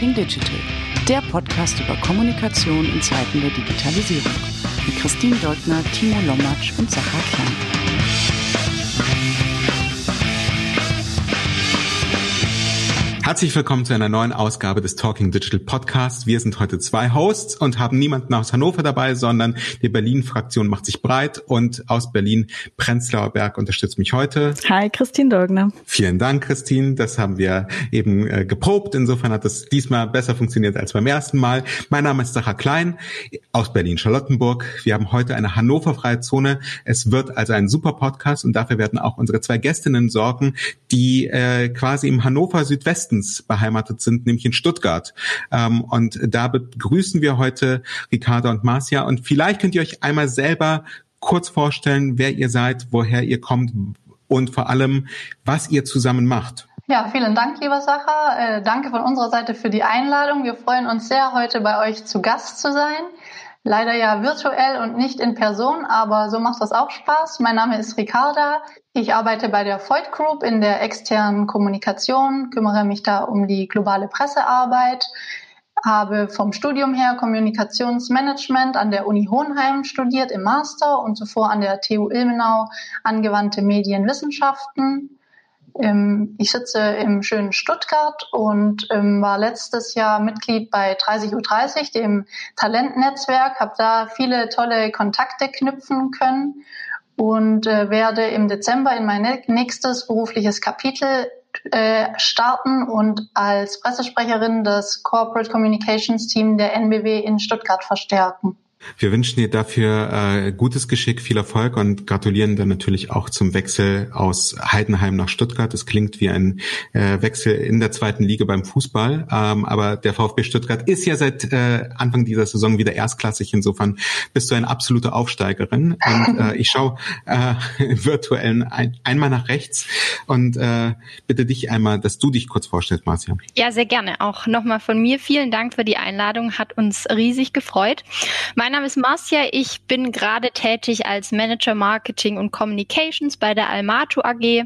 Talking Digital, der Podcast über Kommunikation in Zeiten der Digitalisierung. Mit Christine Deutner, Timo Lommatsch und Sacha Klein. Herzlich willkommen zu einer neuen Ausgabe des Talking Digital Podcasts. Wir sind heute zwei Hosts und haben niemanden aus Hannover dabei, sondern die Berlin-Fraktion macht sich breit und aus Berlin Prenzlauer Berg unterstützt mich heute. Hi, Christine Dogner. Vielen Dank, Christine. Das haben wir eben äh, geprobt. Insofern hat es diesmal besser funktioniert als beim ersten Mal. Mein Name ist Sacha Klein aus Berlin-Charlottenburg. Wir haben heute eine Hannover-freie Zone. Es wird also ein super Podcast und dafür werden auch unsere zwei Gästinnen sorgen, die äh, quasi im Hannover Südwesten Herzens beheimatet sind, nämlich in Stuttgart. Ähm, und da begrüßen wir heute Ricarda und Marcia. Und vielleicht könnt ihr euch einmal selber kurz vorstellen, wer ihr seid, woher ihr kommt und vor allem, was ihr zusammen macht. Ja, vielen Dank, lieber Sacher. Äh, danke von unserer Seite für die Einladung. Wir freuen uns sehr, heute bei euch zu Gast zu sein. Leider ja virtuell und nicht in Person, aber so macht das auch Spaß. Mein Name ist Ricarda. Ich arbeite bei der Voigt Group in der externen Kommunikation, kümmere mich da um die globale Pressearbeit, habe vom Studium her Kommunikationsmanagement an der Uni Hohenheim studiert im Master und zuvor an der TU Ilmenau angewandte Medienwissenschaften ähm, ich sitze im schönen Stuttgart und ähm, war letztes Jahr Mitglied bei 30.30 Uhr, dem Talentnetzwerk, habe da viele tolle Kontakte knüpfen können und äh, werde im Dezember in mein nächstes berufliches Kapitel äh, starten und als Pressesprecherin das Corporate Communications Team der NBW in Stuttgart verstärken. Wir wünschen dir dafür äh, gutes Geschick, viel Erfolg und gratulieren dann natürlich auch zum Wechsel aus Heidenheim nach Stuttgart. Das klingt wie ein äh, Wechsel in der zweiten Liga beim Fußball, ähm, aber der VfB Stuttgart ist ja seit äh, Anfang dieser Saison wieder erstklassig. Insofern bist du eine absolute Aufsteigerin und äh, ich schaue äh, virtuell ein, einmal nach rechts und äh, bitte dich einmal, dass du dich kurz vorstellst, Marcia. Ja, sehr gerne. Auch nochmal von mir vielen Dank für die Einladung. Hat uns riesig gefreut. Mein mein Name ist Marcia. Ich bin gerade tätig als Manager Marketing und Communications bei der Almato AG.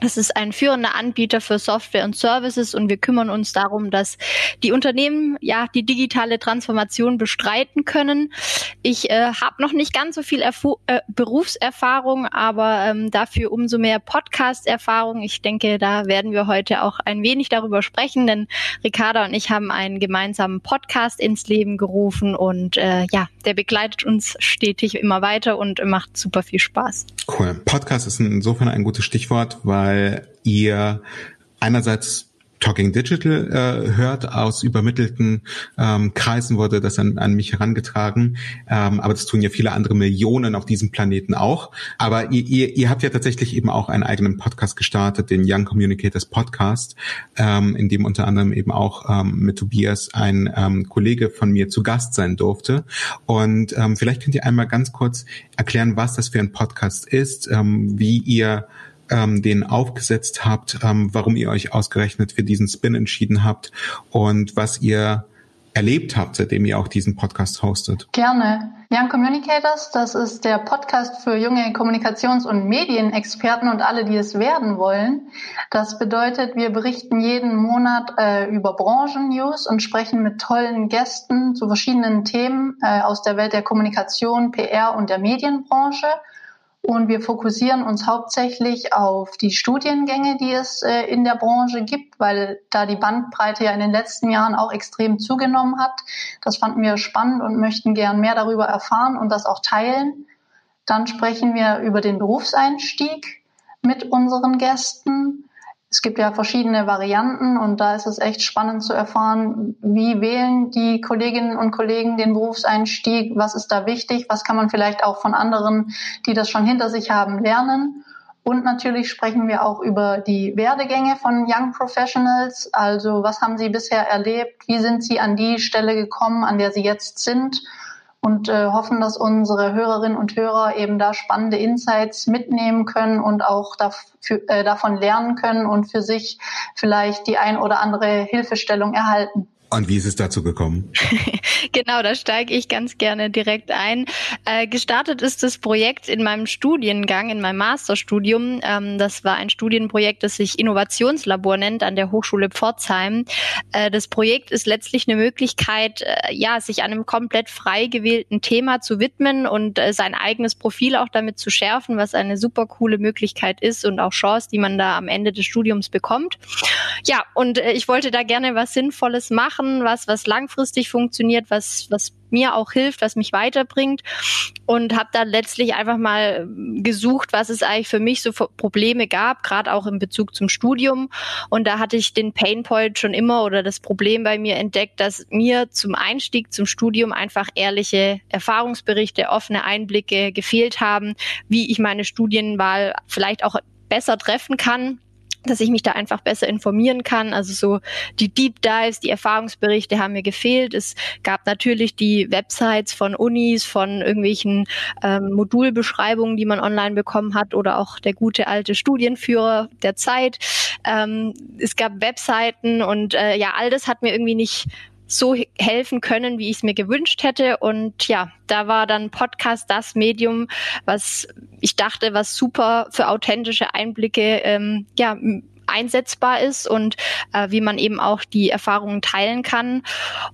Das ist ein führender Anbieter für Software und Services und wir kümmern uns darum, dass die Unternehmen ja die digitale Transformation bestreiten können. Ich äh, habe noch nicht ganz so viel Erfu äh, Berufserfahrung, aber ähm, dafür umso mehr Podcast-Erfahrung. Ich denke, da werden wir heute auch ein wenig darüber sprechen, denn Ricarda und ich haben einen gemeinsamen Podcast ins Leben gerufen und äh, ja, der begleitet uns stetig immer weiter und macht super viel Spaß. Cool. Podcast ist insofern ein gutes Stichwort, weil ihr einerseits Talking Digital äh, hört. Aus übermittelten ähm, Kreisen wurde das an, an mich herangetragen. Ähm, aber das tun ja viele andere Millionen auf diesem Planeten auch. Aber ihr, ihr, ihr habt ja tatsächlich eben auch einen eigenen Podcast gestartet, den Young Communicators Podcast, ähm, in dem unter anderem eben auch ähm, mit Tobias ein ähm, Kollege von mir zu Gast sein durfte. Und ähm, vielleicht könnt ihr einmal ganz kurz erklären, was das für ein Podcast ist, ähm, wie ihr ähm, den aufgesetzt habt, ähm, warum ihr euch ausgerechnet für diesen Spin entschieden habt und was ihr erlebt habt, seitdem ihr auch diesen Podcast hostet. Gerne. Young Communicators, das ist der Podcast für junge Kommunikations- und Medienexperten und alle, die es werden wollen. Das bedeutet, wir berichten jeden Monat äh, über Branchen-News und sprechen mit tollen Gästen zu verschiedenen Themen äh, aus der Welt der Kommunikation, PR und der Medienbranche. Und wir fokussieren uns hauptsächlich auf die Studiengänge, die es äh, in der Branche gibt, weil da die Bandbreite ja in den letzten Jahren auch extrem zugenommen hat. Das fanden wir spannend und möchten gern mehr darüber erfahren und das auch teilen. Dann sprechen wir über den Berufseinstieg mit unseren Gästen es gibt ja verschiedene Varianten und da ist es echt spannend zu erfahren, wie wählen die Kolleginnen und Kollegen den Berufseinstieg, was ist da wichtig, was kann man vielleicht auch von anderen, die das schon hinter sich haben, lernen. Und natürlich sprechen wir auch über die Werdegänge von Young Professionals. Also was haben sie bisher erlebt? Wie sind sie an die Stelle gekommen, an der sie jetzt sind? Und äh, hoffen, dass unsere Hörerinnen und Hörer eben da spannende Insights mitnehmen können und auch dafür, äh, davon lernen können und für sich vielleicht die ein oder andere Hilfestellung erhalten. Und wie ist es dazu gekommen? genau, da steige ich ganz gerne direkt ein. Äh, gestartet ist das Projekt in meinem Studiengang, in meinem Masterstudium. Ähm, das war ein Studienprojekt, das sich Innovationslabor nennt an der Hochschule Pforzheim. Äh, das Projekt ist letztlich eine Möglichkeit, äh, ja, sich einem komplett frei gewählten Thema zu widmen und äh, sein eigenes Profil auch damit zu schärfen, was eine super coole Möglichkeit ist und auch Chance, die man da am Ende des Studiums bekommt. Ja, und äh, ich wollte da gerne was Sinnvolles machen machen, was, was langfristig funktioniert, was, was mir auch hilft, was mich weiterbringt. Und habe dann letztlich einfach mal gesucht, was es eigentlich für mich so Probleme gab, gerade auch in Bezug zum Studium. Und da hatte ich den Painpoint schon immer oder das Problem bei mir entdeckt, dass mir zum Einstieg zum Studium einfach ehrliche Erfahrungsberichte, offene Einblicke gefehlt haben, wie ich meine Studienwahl vielleicht auch besser treffen kann dass ich mich da einfach besser informieren kann. Also so die Deep Dives, die Erfahrungsberichte haben mir gefehlt. Es gab natürlich die Websites von Unis, von irgendwelchen ähm, Modulbeschreibungen, die man online bekommen hat oder auch der gute alte Studienführer der Zeit. Ähm, es gab Webseiten und äh, ja, all das hat mir irgendwie nicht so helfen können, wie ich es mir gewünscht hätte. Und ja, da war dann Podcast das Medium, was ich dachte, was super für authentische Einblicke ähm, ja, einsetzbar ist und äh, wie man eben auch die Erfahrungen teilen kann.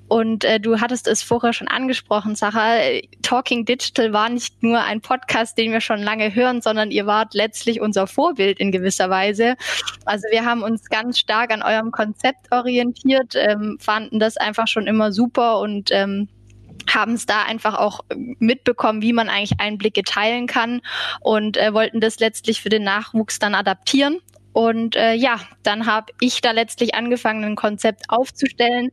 Und äh, du hattest es vorher schon angesprochen, Sacha. Talking Digital war nicht nur ein Podcast, den wir schon lange hören, sondern ihr wart letztlich unser Vorbild in gewisser Weise. Also wir haben uns ganz stark an eurem Konzept orientiert, ähm, fanden das einfach schon immer super und ähm, haben es da einfach auch mitbekommen, wie man eigentlich Einblicke teilen kann und äh, wollten das letztlich für den Nachwuchs dann adaptieren und äh, ja, dann habe ich da letztlich angefangen, ein Konzept aufzustellen,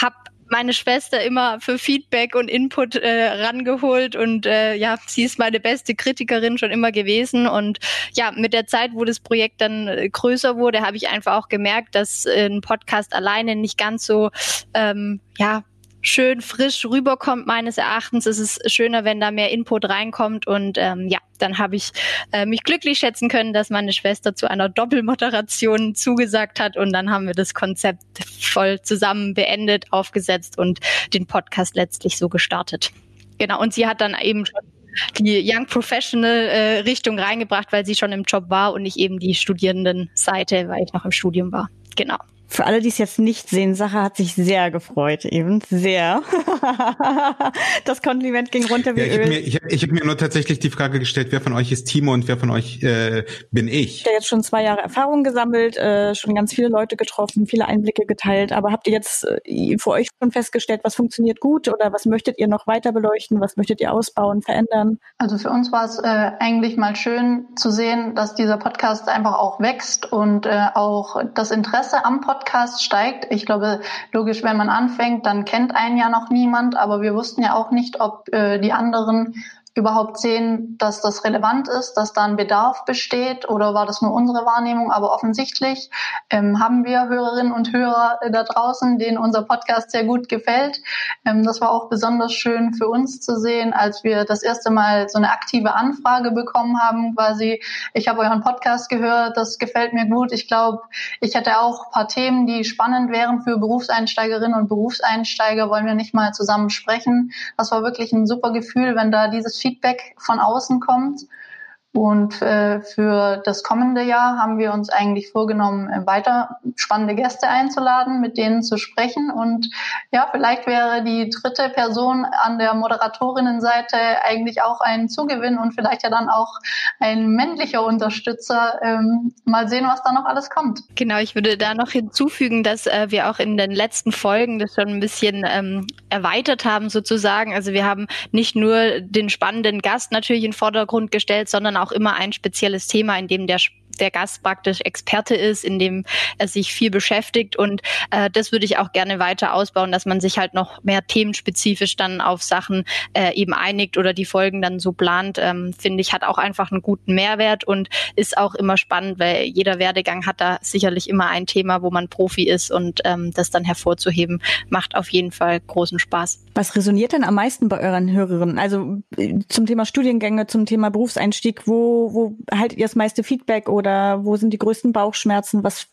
habe meine Schwester immer für Feedback und Input äh, rangeholt und äh, ja, sie ist meine beste Kritikerin schon immer gewesen. Und ja, mit der Zeit, wo das Projekt dann äh, größer wurde, habe ich einfach auch gemerkt, dass äh, ein Podcast alleine nicht ganz so ähm, ja schön frisch rüberkommt meines Erachtens. Es ist schöner, wenn da mehr Input reinkommt und ähm, ja, dann habe ich äh, mich glücklich schätzen können, dass meine Schwester zu einer Doppelmoderation zugesagt hat und dann haben wir das Konzept voll zusammen beendet, aufgesetzt und den Podcast letztlich so gestartet. Genau, und sie hat dann eben schon die Young Professional äh, Richtung reingebracht, weil sie schon im Job war und nicht eben die Studierendenseite, weil ich noch im Studium war. Genau. Für alle, die es jetzt nicht sehen, Sache hat sich sehr gefreut, eben sehr. das Kompliment ging runter wie ja, ich Öl. Hab mir, ich habe ich hab mir nur tatsächlich die Frage gestellt, wer von euch ist Timo und wer von euch äh, bin ich? Ich habe jetzt schon zwei Jahre Erfahrung gesammelt, äh, schon ganz viele Leute getroffen, viele Einblicke geteilt. Aber habt ihr jetzt äh, für euch schon festgestellt, was funktioniert gut oder was möchtet ihr noch weiter beleuchten? Was möchtet ihr ausbauen, verändern? Also für uns war es äh, eigentlich mal schön zu sehen, dass dieser Podcast einfach auch wächst und äh, auch das Interesse am Podcast Podcast steigt. Ich glaube, logisch, wenn man anfängt, dann kennt einen ja noch niemand, aber wir wussten ja auch nicht, ob äh, die anderen überhaupt sehen, dass das relevant ist, dass da ein Bedarf besteht oder war das nur unsere Wahrnehmung? Aber offensichtlich ähm, haben wir Hörerinnen und Hörer da draußen, denen unser Podcast sehr gut gefällt. Ähm, das war auch besonders schön für uns zu sehen, als wir das erste Mal so eine aktive Anfrage bekommen haben, quasi, ich habe euren Podcast gehört, das gefällt mir gut. Ich glaube, ich hätte auch paar Themen, die spannend wären für Berufseinsteigerinnen und Berufseinsteiger, wollen wir nicht mal zusammen sprechen. Das war wirklich ein super Gefühl, wenn da dieses Feedback von außen kommt. Und äh, für das kommende Jahr haben wir uns eigentlich vorgenommen, äh, weiter spannende Gäste einzuladen, mit denen zu sprechen. Und ja, vielleicht wäre die dritte Person an der Moderatorinnenseite eigentlich auch ein Zugewinn und vielleicht ja dann auch ein männlicher Unterstützer. Ähm, mal sehen, was da noch alles kommt. Genau, ich würde da noch hinzufügen, dass äh, wir auch in den letzten Folgen das schon ein bisschen ähm, erweitert haben sozusagen. Also wir haben nicht nur den spannenden Gast natürlich in den Vordergrund gestellt, sondern auch immer ein spezielles Thema, in dem der der Gast praktisch Experte ist, in dem er sich viel beschäftigt. Und äh, das würde ich auch gerne weiter ausbauen, dass man sich halt noch mehr themenspezifisch dann auf Sachen äh, eben einigt oder die Folgen dann so plant, ähm, finde ich, hat auch einfach einen guten Mehrwert und ist auch immer spannend, weil jeder Werdegang hat da sicherlich immer ein Thema, wo man Profi ist und ähm, das dann hervorzuheben, macht auf jeden Fall großen Spaß. Was resoniert denn am meisten bei euren Hörerinnen? Also äh, zum Thema Studiengänge, zum Thema Berufseinstieg, wo, wo haltet ihr das meiste Feedback oder wo sind die größten Bauchschmerzen? Was,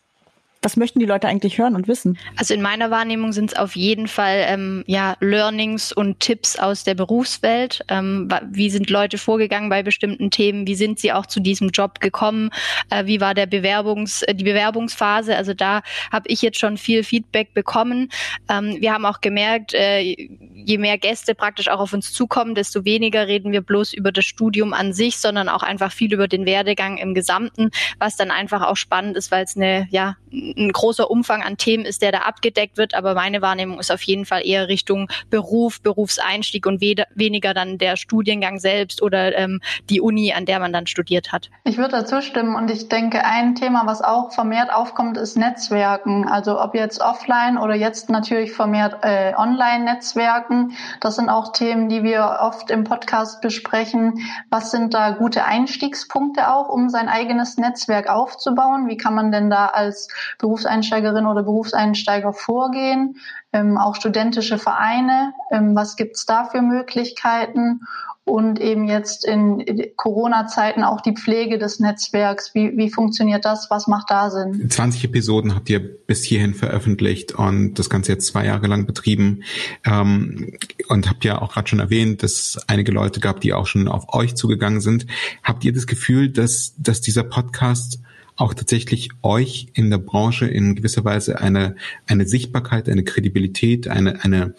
was möchten die Leute eigentlich hören und wissen? Also in meiner Wahrnehmung sind es auf jeden Fall ähm, ja Learnings und Tipps aus der Berufswelt. Ähm, wie sind Leute vorgegangen bei bestimmten Themen? Wie sind sie auch zu diesem Job gekommen? Äh, wie war der Bewerbungs die Bewerbungsphase? Also da habe ich jetzt schon viel Feedback bekommen. Ähm, wir haben auch gemerkt, äh, je mehr Gäste praktisch auch auf uns zukommen, desto weniger reden wir bloß über das Studium an sich, sondern auch einfach viel über den Werdegang im Gesamten, was dann einfach auch spannend ist, weil es eine ja ein großer Umfang an Themen ist, der da abgedeckt wird. Aber meine Wahrnehmung ist auf jeden Fall eher Richtung Beruf, Berufseinstieg und weniger dann der Studiengang selbst oder ähm, die Uni, an der man dann studiert hat. Ich würde dazu stimmen und ich denke, ein Thema, was auch vermehrt aufkommt, ist Netzwerken. Also ob jetzt offline oder jetzt natürlich vermehrt äh, Online-Netzwerken. Das sind auch Themen, die wir oft im Podcast besprechen. Was sind da gute Einstiegspunkte auch, um sein eigenes Netzwerk aufzubauen? Wie kann man denn da als Berufseinsteigerin oder Berufseinsteiger vorgehen? Ähm, auch studentische Vereine. Ähm, was gibt's da für Möglichkeiten? und eben jetzt in Corona-Zeiten auch die Pflege des Netzwerks. Wie, wie funktioniert das? Was macht da Sinn? 20 Episoden habt ihr bis hierhin veröffentlicht und das Ganze jetzt zwei Jahre lang betrieben. Ähm, und habt ja auch gerade schon erwähnt, dass es einige Leute gab, die auch schon auf euch zugegangen sind. Habt ihr das Gefühl, dass, dass dieser Podcast auch tatsächlich euch in der Branche in gewisser Weise eine, eine Sichtbarkeit, eine Kredibilität, eine, eine,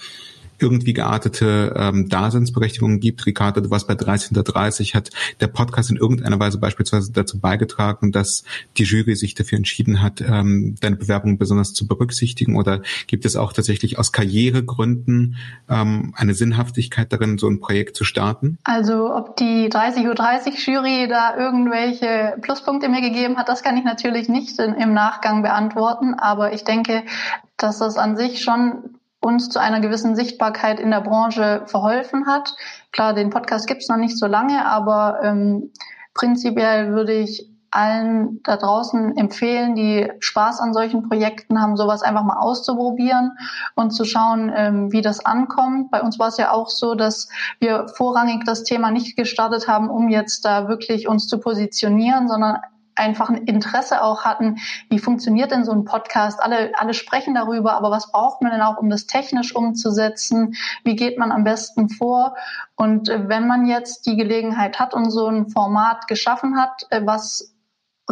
irgendwie geartete ähm, Daseinsberechtigung gibt. Ricardo, du warst bei 30 unter 30, hat der Podcast in irgendeiner Weise beispielsweise dazu beigetragen, dass die Jury sich dafür entschieden hat, ähm, deine Bewerbung besonders zu berücksichtigen? Oder gibt es auch tatsächlich aus Karrieregründen ähm, eine Sinnhaftigkeit darin, so ein Projekt zu starten? Also ob die 30 Uhr 30 Jury da irgendwelche Pluspunkte mir gegeben hat, das kann ich natürlich nicht in, im Nachgang beantworten. Aber ich denke, dass das an sich schon uns zu einer gewissen Sichtbarkeit in der Branche verholfen hat. Klar, den Podcast gibt's noch nicht so lange, aber ähm, prinzipiell würde ich allen da draußen empfehlen, die Spaß an solchen Projekten haben, sowas einfach mal auszuprobieren und zu schauen, ähm, wie das ankommt. Bei uns war es ja auch so, dass wir vorrangig das Thema nicht gestartet haben, um jetzt da wirklich uns zu positionieren, sondern einfach ein Interesse auch hatten, wie funktioniert denn so ein Podcast? Alle, alle sprechen darüber, aber was braucht man denn auch, um das technisch umzusetzen? Wie geht man am besten vor? Und äh, wenn man jetzt die Gelegenheit hat und so ein Format geschaffen hat, äh, was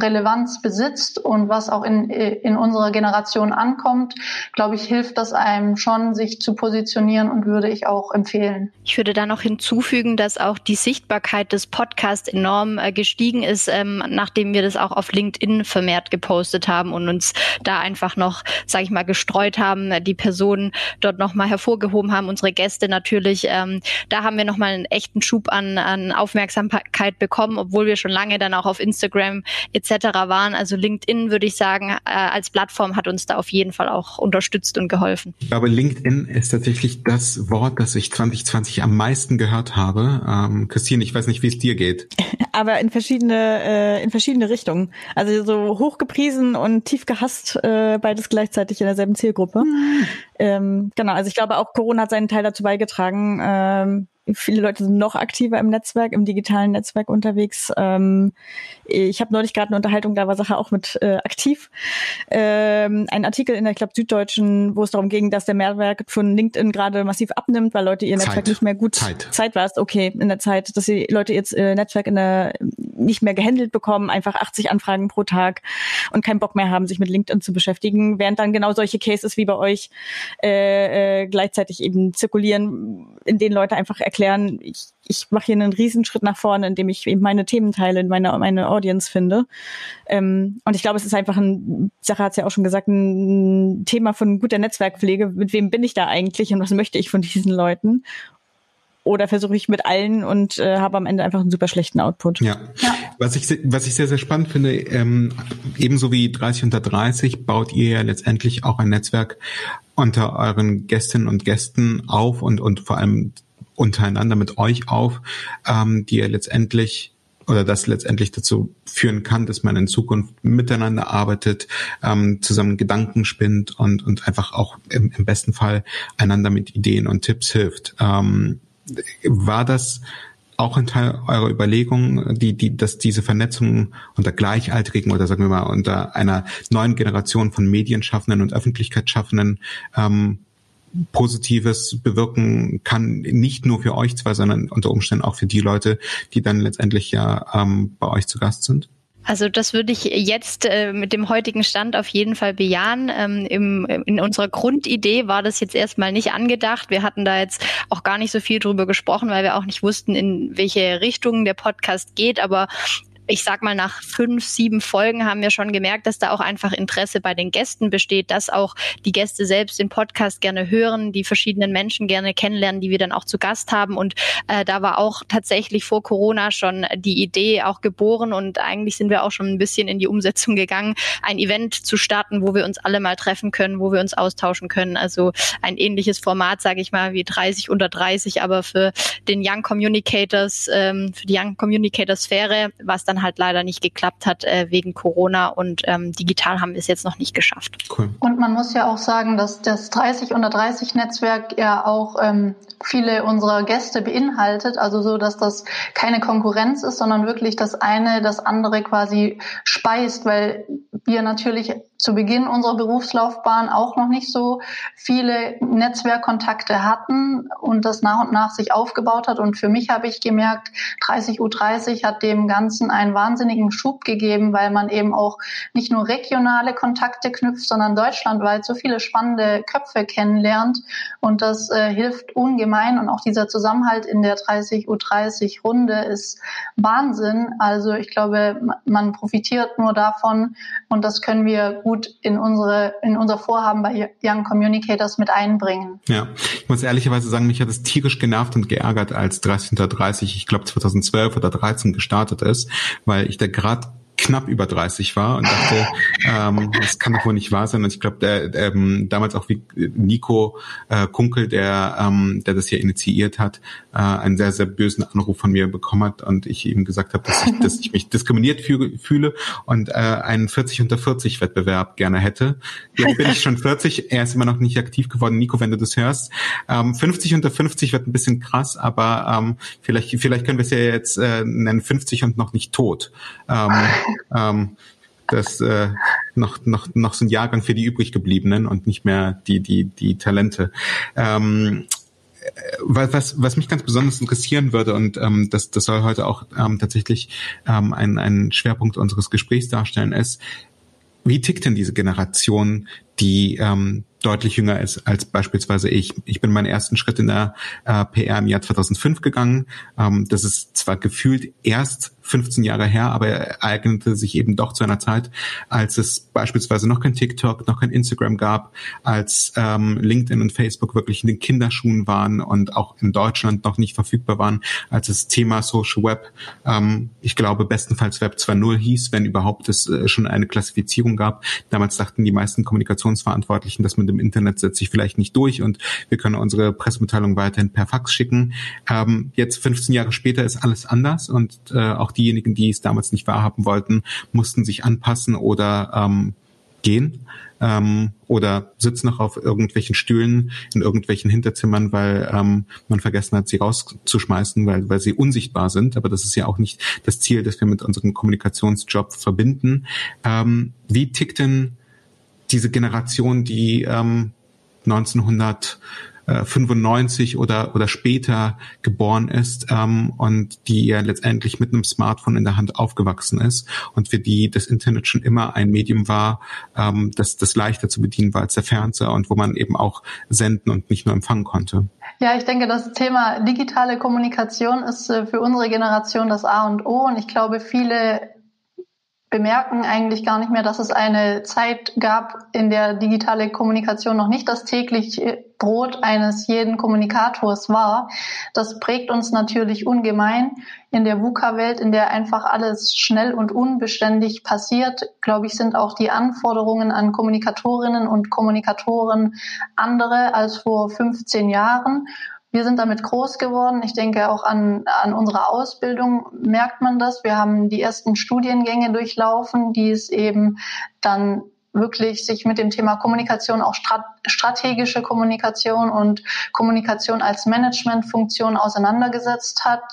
Relevanz besitzt und was auch in, in unserer Generation ankommt, glaube ich, hilft das einem schon, sich zu positionieren und würde ich auch empfehlen. Ich würde da noch hinzufügen, dass auch die Sichtbarkeit des Podcasts enorm äh, gestiegen ist, ähm, nachdem wir das auch auf LinkedIn vermehrt gepostet haben und uns da einfach noch, sage ich mal, gestreut haben, die Personen dort nochmal hervorgehoben haben, unsere Gäste natürlich. Ähm, da haben wir nochmal einen echten Schub an, an Aufmerksamkeit bekommen, obwohl wir schon lange dann auch auf Instagram etc etc. waren. Also LinkedIn, würde ich sagen, äh, als Plattform hat uns da auf jeden Fall auch unterstützt und geholfen. Ich glaube, LinkedIn ist tatsächlich das Wort, das ich 2020 am meisten gehört habe. Ähm, Christine, ich weiß nicht, wie es dir geht. Aber in verschiedene, äh, in verschiedene Richtungen. Also so hochgepriesen und tief gehasst, äh, beides gleichzeitig in derselben Zielgruppe. Mhm. Ähm, genau, also ich glaube auch Corona hat seinen Teil dazu beigetragen, ähm, Viele Leute sind noch aktiver im Netzwerk, im digitalen Netzwerk unterwegs. Ähm, ich habe neulich gerade eine Unterhaltung, da war Sache auch mit äh, aktiv. Ähm, ein Artikel in der, ich glaube, Süddeutschen, wo es darum ging, dass der Mehrwert von LinkedIn gerade massiv abnimmt, weil Leute ihr Zeit. Netzwerk nicht mehr gut Zeit, Zeit war es, okay, in der Zeit, dass die Leute jetzt äh, Netzwerk in der nicht mehr gehandelt bekommen, einfach 80 Anfragen pro Tag und keinen Bock mehr haben, sich mit LinkedIn zu beschäftigen, während dann genau solche Cases wie bei euch äh, äh, gleichzeitig eben zirkulieren, in denen Leute einfach erklären, ich, ich mache hier einen Riesenschritt nach vorne, indem ich eben meine Themen teile, meine, meine Audience finde. Ähm, und ich glaube, es ist einfach ein, Sache hat es ja auch schon gesagt, ein Thema von guter Netzwerkpflege. Mit wem bin ich da eigentlich und was möchte ich von diesen Leuten? Oder versuche ich mit allen und äh, habe am Ende einfach einen super schlechten Output. Ja. ja. Was ich was ich sehr sehr spannend finde, ähm, ebenso wie 30 unter 30 baut ihr ja letztendlich auch ein Netzwerk unter euren Gästinnen und Gästen auf und und vor allem untereinander mit euch auf, ähm, die ihr letztendlich oder das letztendlich dazu führen kann, dass man in Zukunft miteinander arbeitet, ähm, zusammen Gedanken spinnt und, und einfach auch im, im besten Fall einander mit Ideen und Tipps hilft. Ähm, war das auch ein Teil eurer Überlegungen, die, die, dass diese Vernetzung unter Gleichaltrigen oder sagen wir mal unter einer neuen Generation von Medienschaffenden und Öffentlichkeitsschaffenden ähm, Positives bewirken kann, nicht nur für euch zwei, sondern unter Umständen auch für die Leute, die dann letztendlich ja ähm, bei euch zu Gast sind? Also das würde ich jetzt äh, mit dem heutigen Stand auf jeden Fall bejahen. Ähm, im, in unserer Grundidee war das jetzt erstmal nicht angedacht. Wir hatten da jetzt auch gar nicht so viel drüber gesprochen, weil wir auch nicht wussten, in welche Richtung der Podcast geht. Aber ich sag mal, nach fünf, sieben Folgen haben wir schon gemerkt, dass da auch einfach Interesse bei den Gästen besteht, dass auch die Gäste selbst den Podcast gerne hören, die verschiedenen Menschen gerne kennenlernen, die wir dann auch zu Gast haben. Und äh, da war auch tatsächlich vor Corona schon die Idee auch geboren und eigentlich sind wir auch schon ein bisschen in die Umsetzung gegangen, ein Event zu starten, wo wir uns alle mal treffen können, wo wir uns austauschen können. Also ein ähnliches Format, sage ich mal, wie 30 unter 30, aber für den Young Communicators, ähm, für die Young Communicator Sphäre, was dann dann halt leider nicht geklappt hat äh, wegen Corona und ähm, digital haben wir es jetzt noch nicht geschafft. Cool. Und man muss ja auch sagen, dass das 30 unter 30 Netzwerk ja auch ähm, viele unserer Gäste beinhaltet, also so, dass das keine Konkurrenz ist, sondern wirklich das eine das andere quasi speist, weil wir natürlich zu Beginn unserer Berufslaufbahn auch noch nicht so viele Netzwerkkontakte hatten und das nach und nach sich aufgebaut hat. Und für mich habe ich gemerkt, 30 U30 hat dem Ganzen einen wahnsinnigen Schub gegeben, weil man eben auch nicht nur regionale Kontakte knüpft, sondern deutschlandweit so viele spannende Köpfe kennenlernt. Und das äh, hilft ungemein. Und auch dieser Zusammenhalt in der 30 U30 Runde ist Wahnsinn. Also ich glaube, man profitiert nur davon und das können wir gut in unsere, in unser Vorhaben bei Young Communicators mit einbringen. Ja, ich muss ehrlicherweise sagen, mich hat es tierisch genervt und geärgert, als 30 unter 30, ich glaube 2012 oder 13 gestartet ist, weil ich da gerade knapp über 30 war und dachte, ähm, das kann doch wohl nicht wahr sein. Und ich glaube, der, der, ähm, damals auch wie Nico äh, Kunkel, der, ähm, der das hier initiiert hat, äh, einen sehr, sehr bösen Anruf von mir bekommen hat und ich ihm gesagt habe, dass ich, dass ich mich diskriminiert fühle, fühle und äh, einen 40 unter 40 Wettbewerb gerne hätte. Jetzt bin ich schon 40, er ist immer noch nicht aktiv geworden. Nico, wenn du das hörst. Ähm, 50 unter 50 wird ein bisschen krass, aber ähm, vielleicht, vielleicht können wir es ja jetzt äh, nennen 50 und noch nicht tot. Ähm, ähm, das äh, noch noch noch so ein Jahrgang für die übrig gebliebenen und nicht mehr die die die Talente. Ähm, äh, was, was mich ganz besonders interessieren würde, und ähm, das, das soll heute auch ähm, tatsächlich ähm, ein, ein Schwerpunkt unseres Gesprächs darstellen, ist, wie tickt denn diese Generation, die ähm, deutlich jünger ist als beispielsweise ich. Ich bin meinen ersten Schritt in der äh, PR im Jahr 2005 gegangen. Ähm, das ist zwar gefühlt erst 15 Jahre her, aber er eignete sich eben doch zu einer Zeit, als es beispielsweise noch kein TikTok, noch kein Instagram gab, als ähm, LinkedIn und Facebook wirklich in den Kinderschuhen waren und auch in Deutschland noch nicht verfügbar waren, als das Thema Social Web, ähm, ich glaube, bestenfalls Web 2.0 hieß, wenn überhaupt es äh, schon eine Klassifizierung gab. Damals dachten die meisten Kommunikationsverantwortlichen, dass man dem Internet setzt sich vielleicht nicht durch und wir können unsere Pressemitteilung weiterhin per Fax schicken. Ähm, jetzt 15 Jahre später ist alles anders und äh, auch diejenigen, die es damals nicht wahrhaben wollten, mussten sich anpassen oder ähm, gehen ähm, oder sitzen noch auf irgendwelchen Stühlen in irgendwelchen Hinterzimmern, weil ähm, man vergessen hat, sie rauszuschmeißen, weil, weil sie unsichtbar sind. Aber das ist ja auch nicht das Ziel, das wir mit unserem Kommunikationsjob verbinden. Ähm, wie tickt denn diese Generation, die ähm, 1995 oder oder später geboren ist ähm, und die ja letztendlich mit einem Smartphone in der Hand aufgewachsen ist und für die das Internet schon immer ein Medium war, ähm, das das leichter zu bedienen war als der Fernseher und wo man eben auch senden und nicht nur empfangen konnte. Ja, ich denke, das Thema digitale Kommunikation ist äh, für unsere Generation das A und O und ich glaube, viele bemerken eigentlich gar nicht mehr, dass es eine Zeit gab, in der digitale Kommunikation noch nicht das tägliche Brot eines jeden Kommunikators war. Das prägt uns natürlich ungemein in der VUCA-Welt, in der einfach alles schnell und unbeständig passiert. Glaube ich, sind auch die Anforderungen an Kommunikatorinnen und Kommunikatoren andere als vor 15 Jahren wir sind damit groß geworden. Ich denke auch an, an unserer Ausbildung merkt man das. Wir haben die ersten Studiengänge durchlaufen, die es eben dann wirklich sich mit dem Thema Kommunikation auch strategische Kommunikation und Kommunikation als Managementfunktion auseinandergesetzt hat.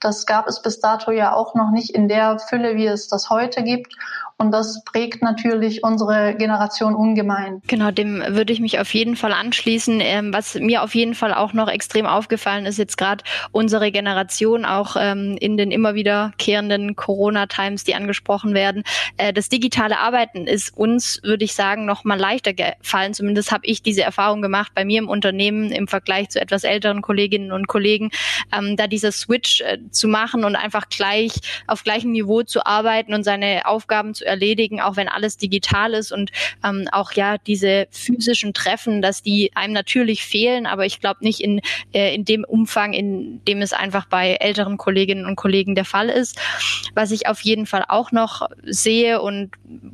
Das gab es bis dato ja auch noch nicht in der Fülle, wie es das heute gibt. Und das prägt natürlich unsere Generation ungemein. Genau, dem würde ich mich auf jeden Fall anschließen. Ähm, was mir auf jeden Fall auch noch extrem aufgefallen ist, jetzt gerade unsere Generation auch ähm, in den immer wiederkehrenden Corona-Times, die angesprochen werden. Äh, das digitale Arbeiten ist uns, würde ich sagen, noch mal leichter gefallen. Zumindest habe ich diese Erfahrung gemacht bei mir im Unternehmen im Vergleich zu etwas älteren Kolleginnen und Kollegen, ähm, da dieser Switch äh, zu machen und einfach gleich auf gleichem Niveau zu arbeiten und seine Aufgaben zu erledigen, auch wenn alles digital ist und ähm, auch ja diese physischen Treffen, dass die einem natürlich fehlen, aber ich glaube nicht in, äh, in dem Umfang, in dem es einfach bei älteren Kolleginnen und Kollegen der Fall ist. Was ich auf jeden Fall auch noch sehe und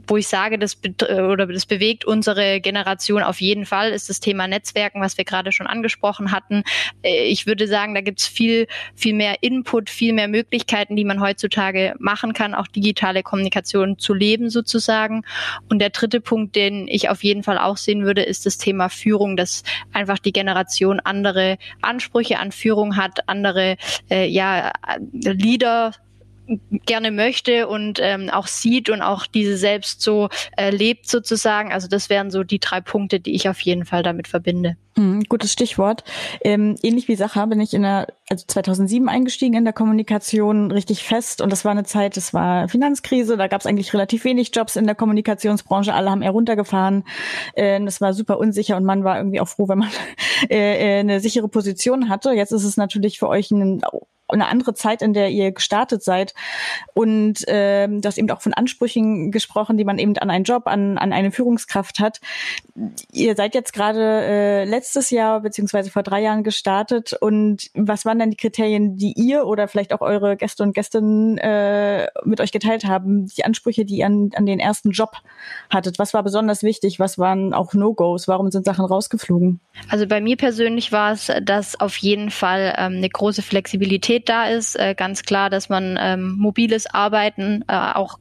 wo ich sage, das oder das bewegt unsere Generation auf jeden Fall, ist das Thema Netzwerken, was wir gerade schon angesprochen hatten. Äh, ich würde sagen, da gibt es viel, viel mehr Input, viel mehr Möglichkeiten, die man heutzutage machen kann, auch digitale Kommunikation zu leben sozusagen. Und der dritte Punkt, den ich auf jeden Fall auch sehen würde, ist das Thema Führung, dass einfach die Generation andere Ansprüche an Führung hat, andere äh, ja, Leader gerne möchte und ähm, auch sieht und auch diese selbst so äh, lebt sozusagen. Also das wären so die drei Punkte, die ich auf jeden Fall damit verbinde. Hm, gutes Stichwort. Ähm, ähnlich wie Sacha bin ich in der, also 2007 eingestiegen in der Kommunikation richtig fest und das war eine Zeit, das war Finanzkrise, da gab es eigentlich relativ wenig Jobs in der Kommunikationsbranche, alle haben eher runtergefahren, äh, das war super unsicher und man war irgendwie auch froh, wenn man äh, äh, eine sichere Position hatte. Jetzt ist es natürlich für euch ein eine andere Zeit, in der ihr gestartet seid. Und ähm, du hast eben auch von Ansprüchen gesprochen, die man eben an einen Job, an, an eine Führungskraft hat. Ihr seid jetzt gerade äh, letztes Jahr beziehungsweise vor drei Jahren gestartet. Und was waren denn die Kriterien, die ihr oder vielleicht auch eure Gäste und Gästinnen äh, mit euch geteilt haben? Die Ansprüche, die ihr an, an den ersten Job hattet. Was war besonders wichtig? Was waren auch No-Gos? Warum sind Sachen rausgeflogen? Also bei mir persönlich war es, dass auf jeden Fall ähm, eine große Flexibilität Flexibilität da ist. Äh, ganz klar, dass man ähm, mobiles Arbeiten äh, auch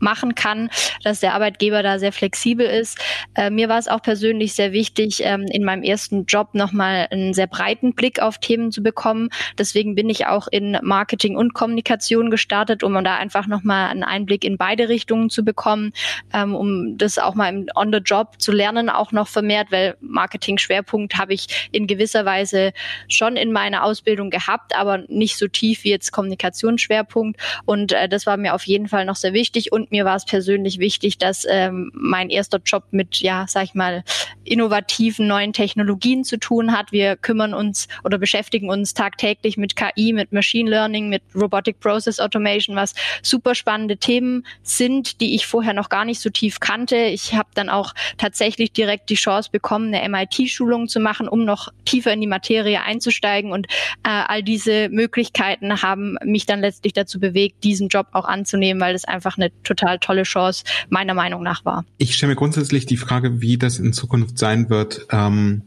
machen kann, dass der Arbeitgeber da sehr flexibel ist. Äh, mir war es auch persönlich sehr wichtig, ähm, in meinem ersten Job nochmal einen sehr breiten Blick auf Themen zu bekommen. Deswegen bin ich auch in Marketing und Kommunikation gestartet, um da einfach nochmal einen Einblick in beide Richtungen zu bekommen, ähm, um das auch mal on the job zu lernen, auch noch vermehrt, weil Marketing-Schwerpunkt habe ich in gewisser Weise schon in meiner Ausbildung gehabt, aber nicht so tief wie jetzt Kommunikationsschwerpunkt. Und äh, das war mir auf jeden Fall noch sehr wichtig. Und mir war es persönlich wichtig, dass ähm, mein erster Job mit, ja, sag ich mal, innovativen neuen Technologien zu tun hat. Wir kümmern uns oder beschäftigen uns tagtäglich mit KI, mit Machine Learning, mit Robotic Process Automation, was super spannende Themen sind, die ich vorher noch gar nicht so tief kannte. Ich habe dann auch tatsächlich direkt die Chance bekommen, eine MIT-Schulung zu machen, um noch tiefer in die Materie einzusteigen. Und äh, all diese Möglichkeiten haben mich dann letztlich dazu bewegt, diesen Job auch anzunehmen, weil es einfach eine total tolle Chance meiner Meinung nach war. Ich stelle mir grundsätzlich die Frage, wie das in Zukunft sein wird. Ähm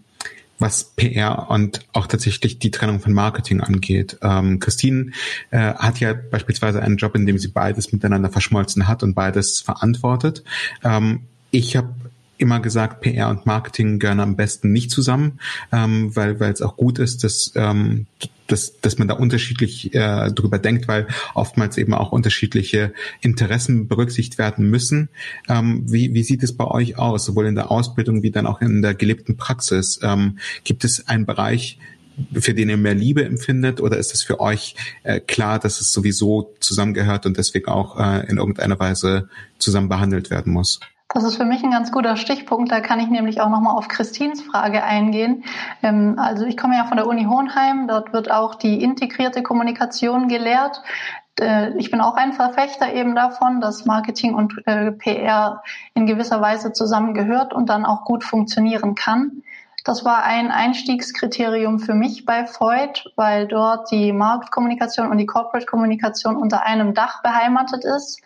was PR und auch tatsächlich die Trennung von Marketing angeht. Ähm, Christine äh, hat ja beispielsweise einen Job, in dem sie beides miteinander verschmolzen hat und beides verantwortet. Ähm, ich habe immer gesagt, PR und Marketing gehören am besten nicht zusammen, ähm, weil weil es auch gut ist, dass ähm, dass, dass man da unterschiedlich äh, drüber denkt, weil oftmals eben auch unterschiedliche Interessen berücksichtigt werden müssen. Ähm, wie, wie sieht es bei euch aus, sowohl in der Ausbildung wie dann auch in der gelebten Praxis? Ähm, gibt es einen Bereich, für den ihr mehr Liebe empfindet oder ist es für euch äh, klar, dass es sowieso zusammengehört und deswegen auch äh, in irgendeiner Weise zusammen behandelt werden muss? Das ist für mich ein ganz guter Stichpunkt. Da kann ich nämlich auch nochmal auf Christins Frage eingehen. Ähm, also ich komme ja von der Uni Hohenheim. Dort wird auch die integrierte Kommunikation gelehrt. Äh, ich bin auch ein Verfechter eben davon, dass Marketing und äh, PR in gewisser Weise zusammengehört und dann auch gut funktionieren kann. Das war ein Einstiegskriterium für mich bei Freud, weil dort die Marktkommunikation und die Corporate Kommunikation unter einem Dach beheimatet ist.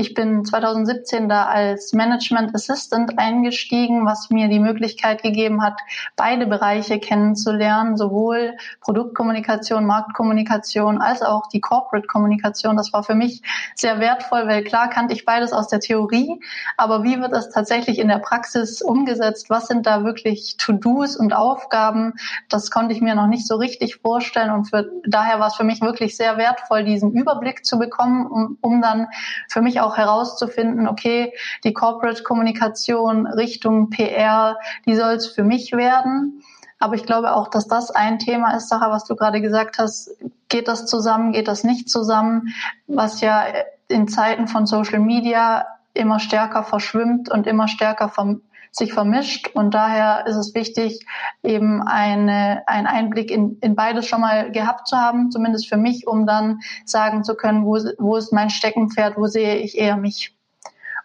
Ich bin 2017 da als Management Assistant eingestiegen, was mir die Möglichkeit gegeben hat, beide Bereiche kennenzulernen, sowohl Produktkommunikation, Marktkommunikation als auch die Corporate Kommunikation. Das war für mich sehr wertvoll, weil klar kannte ich beides aus der Theorie, aber wie wird das tatsächlich in der Praxis umgesetzt? Was sind da wirklich To-Dos und Aufgaben? Das konnte ich mir noch nicht so richtig vorstellen und für, daher war es für mich wirklich sehr wertvoll, diesen Überblick zu bekommen, um, um dann für mich auch herauszufinden, okay, die Corporate Kommunikation Richtung PR, die soll es für mich werden. Aber ich glaube auch, dass das ein Thema ist, Sache, was du gerade gesagt hast. Geht das zusammen? Geht das nicht zusammen? Was ja in Zeiten von Social Media immer stärker verschwimmt und immer stärker vom, sich vermischt. Und daher ist es wichtig, eben eine, einen Einblick in, in beides schon mal gehabt zu haben, zumindest für mich, um dann sagen zu können, wo, wo ist mein Steckenpferd, wo sehe ich eher mich.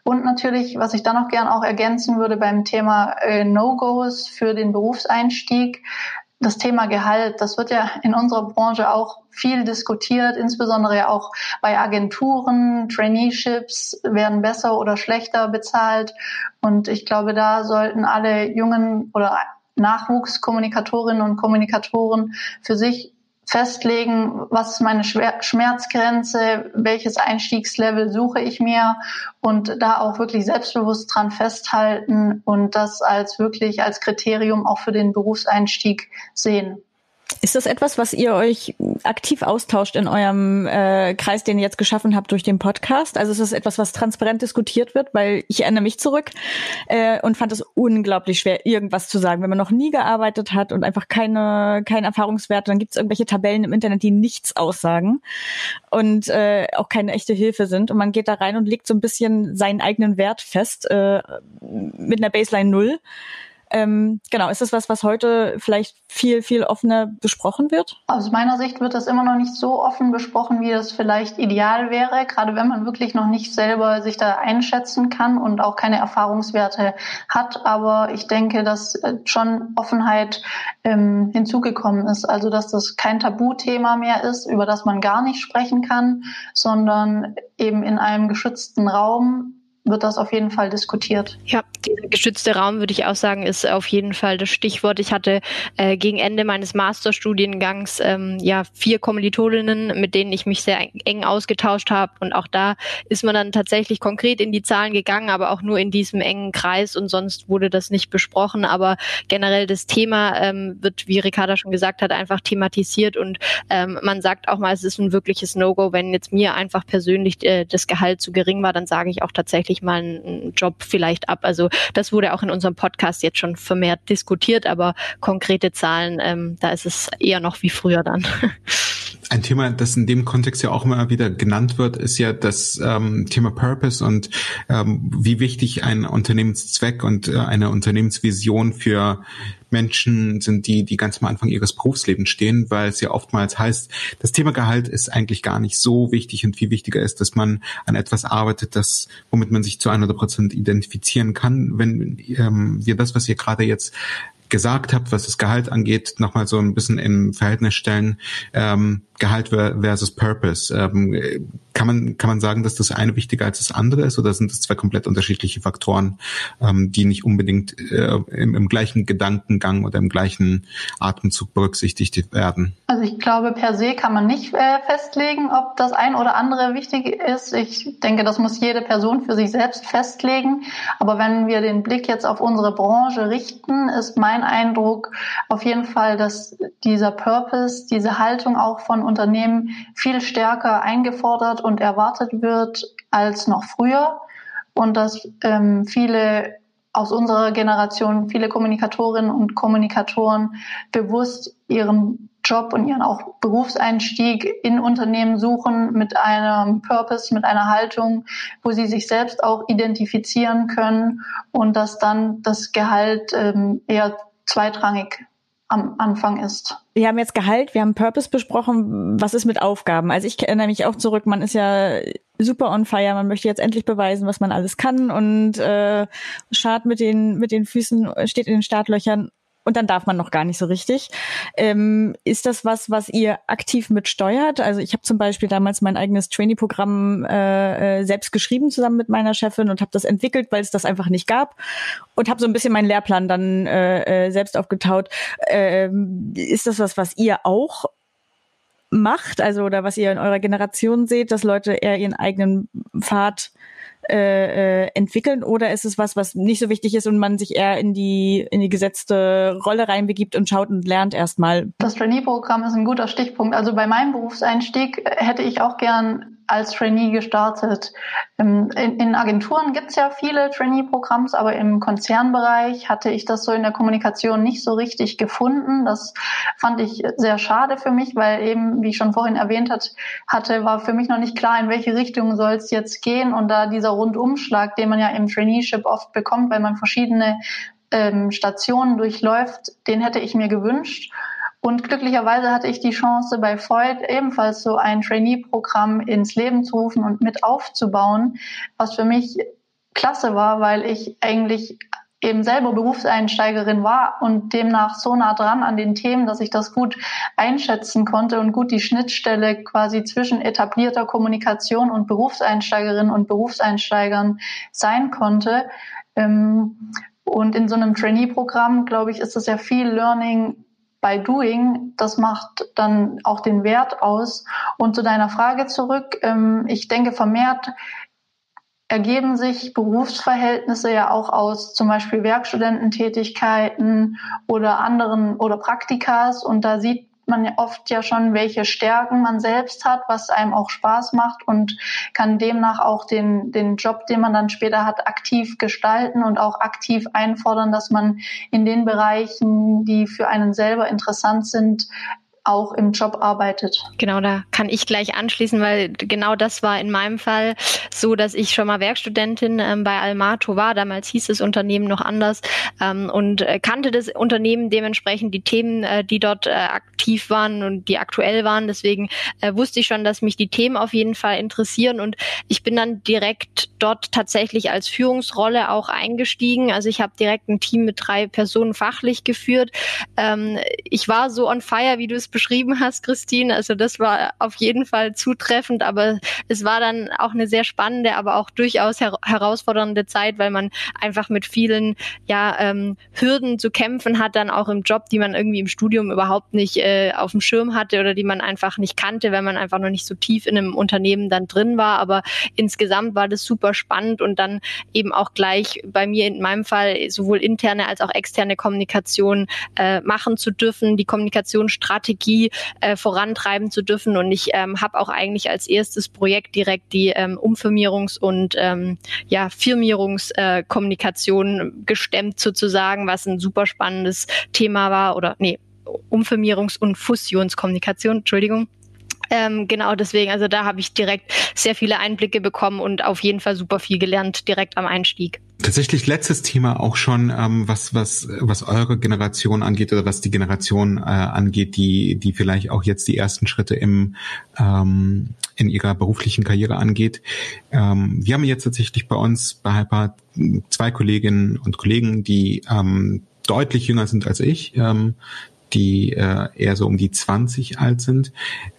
Und natürlich, was ich da noch gern auch ergänzen würde beim Thema äh, No-Gos für den Berufseinstieg, das Thema Gehalt, das wird ja in unserer Branche auch viel diskutiert, insbesondere auch bei Agenturen. Traineeships werden besser oder schlechter bezahlt. Und ich glaube, da sollten alle jungen oder Nachwuchskommunikatorinnen und Kommunikatoren für sich festlegen, was ist meine Schmerzgrenze, welches Einstiegslevel suche ich mir und da auch wirklich selbstbewusst dran festhalten und das als wirklich als Kriterium auch für den Berufseinstieg sehen. Ist das etwas, was ihr euch aktiv austauscht in eurem äh, Kreis, den ihr jetzt geschaffen habt durch den Podcast? Also ist das etwas, was transparent diskutiert wird? Weil ich erinnere mich zurück äh, und fand es unglaublich schwer, irgendwas zu sagen. Wenn man noch nie gearbeitet hat und einfach keine, keine Erfahrungswerte, dann gibt es irgendwelche Tabellen im Internet, die nichts aussagen und äh, auch keine echte Hilfe sind. Und man geht da rein und legt so ein bisschen seinen eigenen Wert fest äh, mit einer Baseline Null. Ähm, genau, ist das was, was heute vielleicht viel, viel offener besprochen wird? Aus meiner Sicht wird das immer noch nicht so offen besprochen, wie das vielleicht ideal wäre, gerade wenn man wirklich noch nicht selber sich da einschätzen kann und auch keine Erfahrungswerte hat. Aber ich denke, dass äh, schon Offenheit ähm, hinzugekommen ist. Also, dass das kein Tabuthema mehr ist, über das man gar nicht sprechen kann, sondern eben in einem geschützten Raum wird das auf jeden Fall diskutiert. Ja, dieser geschützte Raum, würde ich auch sagen, ist auf jeden Fall das Stichwort. Ich hatte äh, gegen Ende meines Masterstudiengangs ähm, ja vier Kommilitoninnen, mit denen ich mich sehr eng ausgetauscht habe. Und auch da ist man dann tatsächlich konkret in die Zahlen gegangen, aber auch nur in diesem engen Kreis und sonst wurde das nicht besprochen. Aber generell das Thema ähm, wird, wie Ricarda schon gesagt hat, einfach thematisiert und ähm, man sagt auch mal, es ist ein wirkliches No-Go. Wenn jetzt mir einfach persönlich äh, das Gehalt zu gering war, dann sage ich auch tatsächlich, ich mal einen Job vielleicht ab. Also das wurde auch in unserem Podcast jetzt schon vermehrt diskutiert, aber konkrete Zahlen, ähm, da ist es eher noch wie früher dann. Ein Thema, das in dem Kontext ja auch immer wieder genannt wird, ist ja das ähm, Thema Purpose und ähm, wie wichtig ein Unternehmenszweck und äh, eine Unternehmensvision für Menschen sind, die, die ganz am Anfang ihres Berufslebens stehen, weil es ja oftmals heißt, das Thema Gehalt ist eigentlich gar nicht so wichtig und viel wichtiger ist, dass man an etwas arbeitet, das, womit man sich zu 100 Prozent identifizieren kann. Wenn ähm, wir das, was ihr gerade jetzt gesagt habt, was das Gehalt angeht, nochmal so ein bisschen im Verhältnis stellen, ähm, Gehalt versus Purpose. Ähm, kann man kann man sagen, dass das eine wichtiger als das andere ist, oder sind das zwei komplett unterschiedliche Faktoren, ähm, die nicht unbedingt äh, im, im, gleichen Gedankengang oder im gleichen Atemzug berücksichtigt werden? Also ich glaube, per se kann man nicht äh, festlegen, ob das ein oder andere wichtig ist. Ich denke, das muss jede Person für sich selbst festlegen. Aber wenn wir den Blick jetzt auf unsere Branche richten, ist mein Eindruck auf jeden Fall, dass dieser Purpose, diese Haltung auch von Unternehmen viel stärker eingefordert und erwartet wird als noch früher. Und dass ähm, viele aus unserer Generation, viele Kommunikatorinnen und Kommunikatoren bewusst ihren Job und ihren auch Berufseinstieg in Unternehmen suchen mit einem Purpose, mit einer Haltung, wo sie sich selbst auch identifizieren können und dass dann das Gehalt ähm, eher zweitrangig am Anfang ist. Wir haben jetzt Gehalt, wir haben Purpose besprochen. Was ist mit Aufgaben? Also ich erinnere mich auch zurück, man ist ja super on fire, man möchte jetzt endlich beweisen, was man alles kann und äh, schart mit den, mit den Füßen, steht in den Startlöchern und dann darf man noch gar nicht so richtig. Ähm, ist das was, was ihr aktiv mitsteuert? Also ich habe zum Beispiel damals mein eigenes Trainee-Programm äh, äh, selbst geschrieben zusammen mit meiner Chefin und habe das entwickelt, weil es das einfach nicht gab und habe so ein bisschen meinen Lehrplan dann äh, äh, selbst aufgetaut. Ähm, ist das was, was ihr auch macht, also oder was ihr in eurer Generation seht, dass Leute eher ihren eigenen Pfad äh, äh, entwickeln oder ist es was, was nicht so wichtig ist und man sich eher in die in die gesetzte Rolle reinbegibt und schaut und lernt erstmal? Das Trainee-Programm ist ein guter Stichpunkt. Also bei meinem Berufseinstieg hätte ich auch gern als Trainee gestartet. In, in Agenturen gibt es ja viele Trainee-Programms, aber im Konzernbereich hatte ich das so in der Kommunikation nicht so richtig gefunden. Das fand ich sehr schade für mich, weil eben, wie ich schon vorhin erwähnt hat, hatte, war für mich noch nicht klar, in welche Richtung soll es jetzt gehen. Und da dieser Rundumschlag, den man ja im Traineeship oft bekommt, weil man verschiedene ähm, Stationen durchläuft, den hätte ich mir gewünscht. Und glücklicherweise hatte ich die Chance, bei Freud ebenfalls so ein Trainee-Programm ins Leben zu rufen und mit aufzubauen, was für mich klasse war, weil ich eigentlich eben selber Berufseinsteigerin war und demnach so nah dran an den Themen, dass ich das gut einschätzen konnte und gut die Schnittstelle quasi zwischen etablierter Kommunikation und Berufseinsteigerinnen und Berufseinsteigern sein konnte. Ähm, und in so einem Trainee-Programm, glaube ich, ist es ja viel Learning by Doing, das macht dann auch den Wert aus. Und zu deiner Frage zurück, ähm, ich denke vermehrt ergeben sich Berufsverhältnisse ja auch aus zum Beispiel Werkstudententätigkeiten oder anderen oder Praktikas und da sieht man oft ja schon, welche Stärken man selbst hat, was einem auch Spaß macht und kann demnach auch den, den Job, den man dann später hat, aktiv gestalten und auch aktiv einfordern, dass man in den Bereichen, die für einen selber interessant sind, auch im Job arbeitet. Genau, da kann ich gleich anschließen, weil genau das war in meinem Fall so, dass ich schon mal Werkstudentin ähm, bei Almato war. Damals hieß das Unternehmen noch anders ähm, und äh, kannte das Unternehmen dementsprechend die Themen, äh, die dort äh, aktiv waren und die aktuell waren. Deswegen äh, wusste ich schon, dass mich die Themen auf jeden Fall interessieren und ich bin dann direkt dort tatsächlich als Führungsrolle auch eingestiegen. Also ich habe direkt ein Team mit drei Personen fachlich geführt. Ähm, ich war so on fire, wie du es beschrieben hast, Christine. Also das war auf jeden Fall zutreffend, aber es war dann auch eine sehr spannende, aber auch durchaus her herausfordernde Zeit, weil man einfach mit vielen ja, ähm, Hürden zu kämpfen hat, dann auch im Job, die man irgendwie im Studium überhaupt nicht äh, auf dem Schirm hatte oder die man einfach nicht kannte, weil man einfach noch nicht so tief in einem Unternehmen dann drin war. Aber insgesamt war das super spannend und dann eben auch gleich bei mir in meinem Fall sowohl interne als auch externe Kommunikation äh, machen zu dürfen, die Kommunikationsstrategie Strategie äh, vorantreiben zu dürfen. Und ich ähm, habe auch eigentlich als erstes Projekt direkt die ähm, Umfirmierungs- und ähm, ja, Firmierungskommunikation äh, gestemmt sozusagen, was ein super spannendes Thema war. Oder nee, Umfirmierungs- und Fusionskommunikation, Entschuldigung. Ähm, genau deswegen, also da habe ich direkt sehr viele Einblicke bekommen und auf jeden Fall super viel gelernt direkt am Einstieg. Tatsächlich letztes Thema auch schon, ähm, was was was eure Generation angeht oder was die Generation äh, angeht, die die vielleicht auch jetzt die ersten Schritte im ähm, in ihrer beruflichen Karriere angeht. Ähm, wir haben jetzt tatsächlich bei uns bei Hyper zwei Kolleginnen und Kollegen, die ähm, deutlich jünger sind als ich, ähm, die äh, eher so um die 20 alt sind.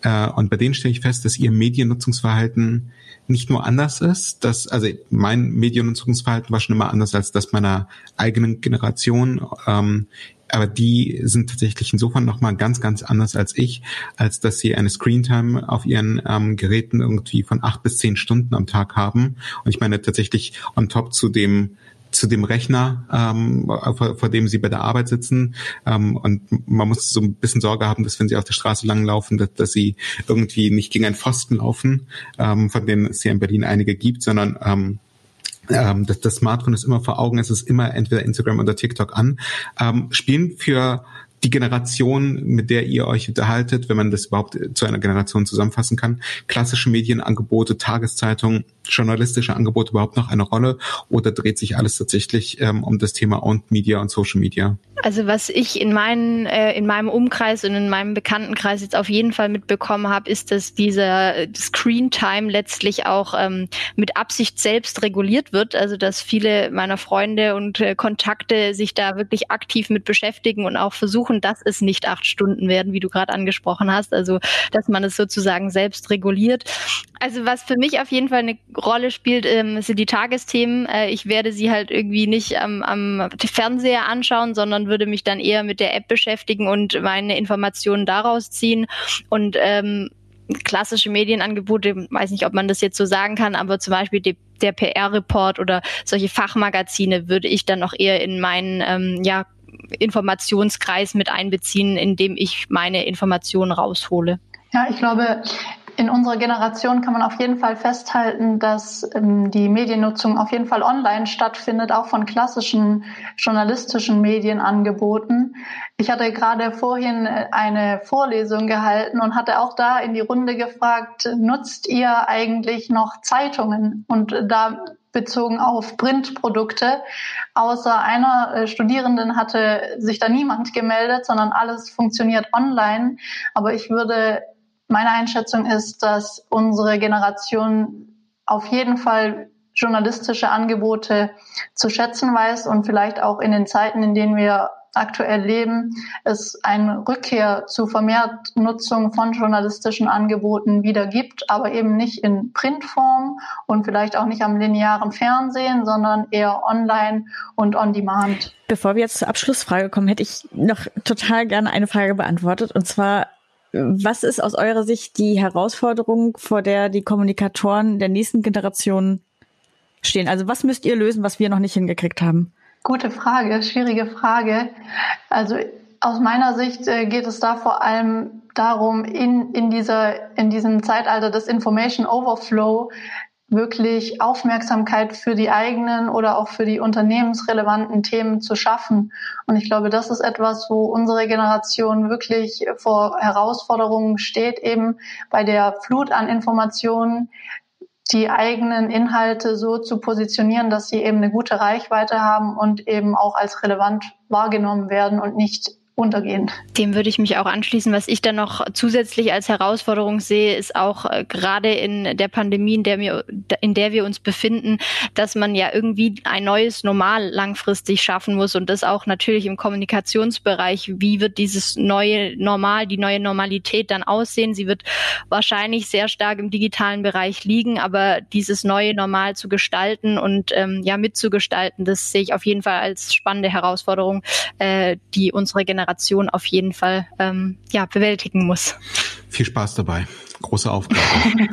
Äh, und bei denen stelle ich fest, dass ihr Mediennutzungsverhalten nicht nur anders ist, dass, also mein Mediennutzungsverhalten war schon immer anders als das meiner eigenen Generation. Ähm, aber die sind tatsächlich insofern nochmal ganz, ganz anders als ich, als dass sie eine Screentime auf ihren ähm, Geräten irgendwie von acht bis zehn Stunden am Tag haben. Und ich meine tatsächlich on top zu dem zu dem Rechner, ähm, vor, vor dem sie bei der Arbeit sitzen. Ähm, und man muss so ein bisschen Sorge haben, dass wenn sie auf der Straße langlaufen, dass, dass sie irgendwie nicht gegen einen Pfosten laufen, ähm, von denen es ja in Berlin einige gibt, sondern ähm, ähm, das, das Smartphone ist immer vor Augen, es ist immer entweder Instagram oder TikTok an. Ähm, spielen für die Generation, mit der ihr euch unterhaltet, wenn man das überhaupt zu einer Generation zusammenfassen kann, klassische Medienangebote, Tageszeitungen, journalistische Angebote überhaupt noch eine Rolle oder dreht sich alles tatsächlich ähm, um das Thema Owned Media und Social Media? Also was ich in, meinen, äh, in meinem Umkreis und in meinem Bekanntenkreis jetzt auf jeden Fall mitbekommen habe, ist, dass dieser Screen Time letztlich auch ähm, mit Absicht selbst reguliert wird. Also dass viele meiner Freunde und äh, Kontakte sich da wirklich aktiv mit beschäftigen und auch versuchen, dass es nicht acht Stunden werden, wie du gerade angesprochen hast. Also dass man es sozusagen selbst reguliert. Also was für mich auf jeden Fall eine Rolle spielt, ähm, sind die Tagesthemen. Äh, ich werde sie halt irgendwie nicht am, am Fernseher anschauen, sondern würde mich dann eher mit der App beschäftigen und meine Informationen daraus ziehen. Und ähm, klassische Medienangebote, weiß nicht, ob man das jetzt so sagen kann, aber zum Beispiel die, der PR-Report oder solche Fachmagazine würde ich dann noch eher in meinen ähm, ja, Informationskreis mit einbeziehen, indem ich meine Informationen raushole. Ja, ich glaube, in unserer Generation kann man auf jeden Fall festhalten, dass ähm, die Mediennutzung auf jeden Fall online stattfindet, auch von klassischen journalistischen Medienangeboten. Ich hatte gerade vorhin äh, eine Vorlesung gehalten und hatte auch da in die Runde gefragt, nutzt ihr eigentlich noch Zeitungen? Und da bezogen auf Printprodukte. Außer einer äh, Studierenden hatte sich da niemand gemeldet, sondern alles funktioniert online. Aber ich würde meine Einschätzung ist, dass unsere Generation auf jeden Fall journalistische Angebote zu schätzen weiß und vielleicht auch in den Zeiten, in denen wir aktuell leben, es eine Rückkehr zu vermehrt Nutzung von journalistischen Angeboten wieder gibt, aber eben nicht in Printform und vielleicht auch nicht am linearen Fernsehen, sondern eher online und on demand. Bevor wir jetzt zur Abschlussfrage kommen, hätte ich noch total gerne eine Frage beantwortet. Und zwar, was ist aus eurer Sicht die Herausforderung, vor der die Kommunikatoren der nächsten Generation stehen? Also was müsst ihr lösen, was wir noch nicht hingekriegt haben? Gute Frage, schwierige Frage. Also aus meiner Sicht äh, geht es da vor allem darum, in, in, dieser, in diesem Zeitalter des Information Overflow wirklich Aufmerksamkeit für die eigenen oder auch für die unternehmensrelevanten Themen zu schaffen. Und ich glaube, das ist etwas, wo unsere Generation wirklich vor Herausforderungen steht, eben bei der Flut an Informationen die eigenen Inhalte so zu positionieren, dass sie eben eine gute Reichweite haben und eben auch als relevant wahrgenommen werden und nicht untergehen. Dem würde ich mich auch anschließen. Was ich dann noch zusätzlich als Herausforderung sehe, ist auch äh, gerade in der Pandemie, in der, wir, in der wir uns befinden, dass man ja irgendwie ein neues Normal langfristig schaffen muss und das auch natürlich im Kommunikationsbereich. Wie wird dieses neue Normal, die neue Normalität dann aussehen? Sie wird wahrscheinlich sehr stark im digitalen Bereich liegen, aber dieses neue Normal zu gestalten und ähm, ja mitzugestalten, das sehe ich auf jeden Fall als spannende Herausforderung, äh, die unsere Generation Generation auf jeden Fall ähm, ja, bewältigen muss. Viel Spaß dabei. Große Aufgabe.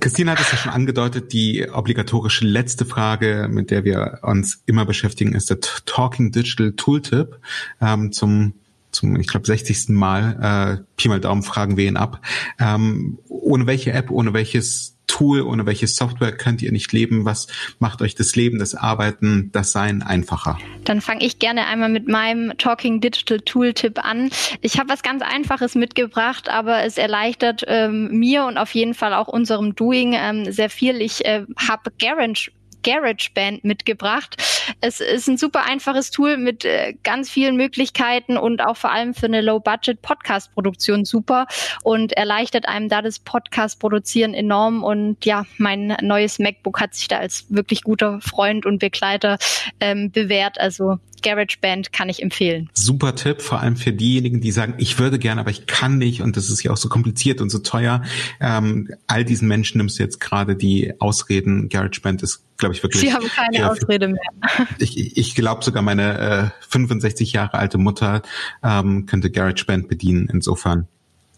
Christine hat es ja schon angedeutet, die obligatorische letzte Frage, mit der wir uns immer beschäftigen, ist der Talking Digital Tooltip ähm, zum zum, ich glaube, 60. Mal, äh, Pi mal Daumen fragen wir ihn ab. Ähm, ohne welche App, ohne welches Tool, ohne welche Software könnt ihr nicht leben? Was macht euch das Leben, das Arbeiten, das Sein einfacher? Dann fange ich gerne einmal mit meinem Talking Digital Tool-Tipp an. Ich habe was ganz Einfaches mitgebracht, aber es erleichtert ähm, mir und auf jeden Fall auch unserem Doing ähm, sehr viel. Ich äh, habe Garage GarageBand mitgebracht. Es ist ein super einfaches Tool mit äh, ganz vielen Möglichkeiten und auch vor allem für eine Low-Budget-Podcast-Produktion super und erleichtert einem da das Podcast-Produzieren enorm. Und ja, mein neues MacBook hat sich da als wirklich guter Freund und Begleiter ähm, bewährt. Also GarageBand kann ich empfehlen. Super Tipp, vor allem für diejenigen, die sagen, ich würde gerne, aber ich kann nicht und das ist ja auch so kompliziert und so teuer. Ähm, all diesen Menschen nimmst du jetzt gerade die Ausreden, GarageBand ist glaube ich wirklich. Sie haben keine ja, Ausrede mehr. Ich, ich glaube sogar meine äh, 65 Jahre alte Mutter ähm, könnte GarageBand bedienen. Insofern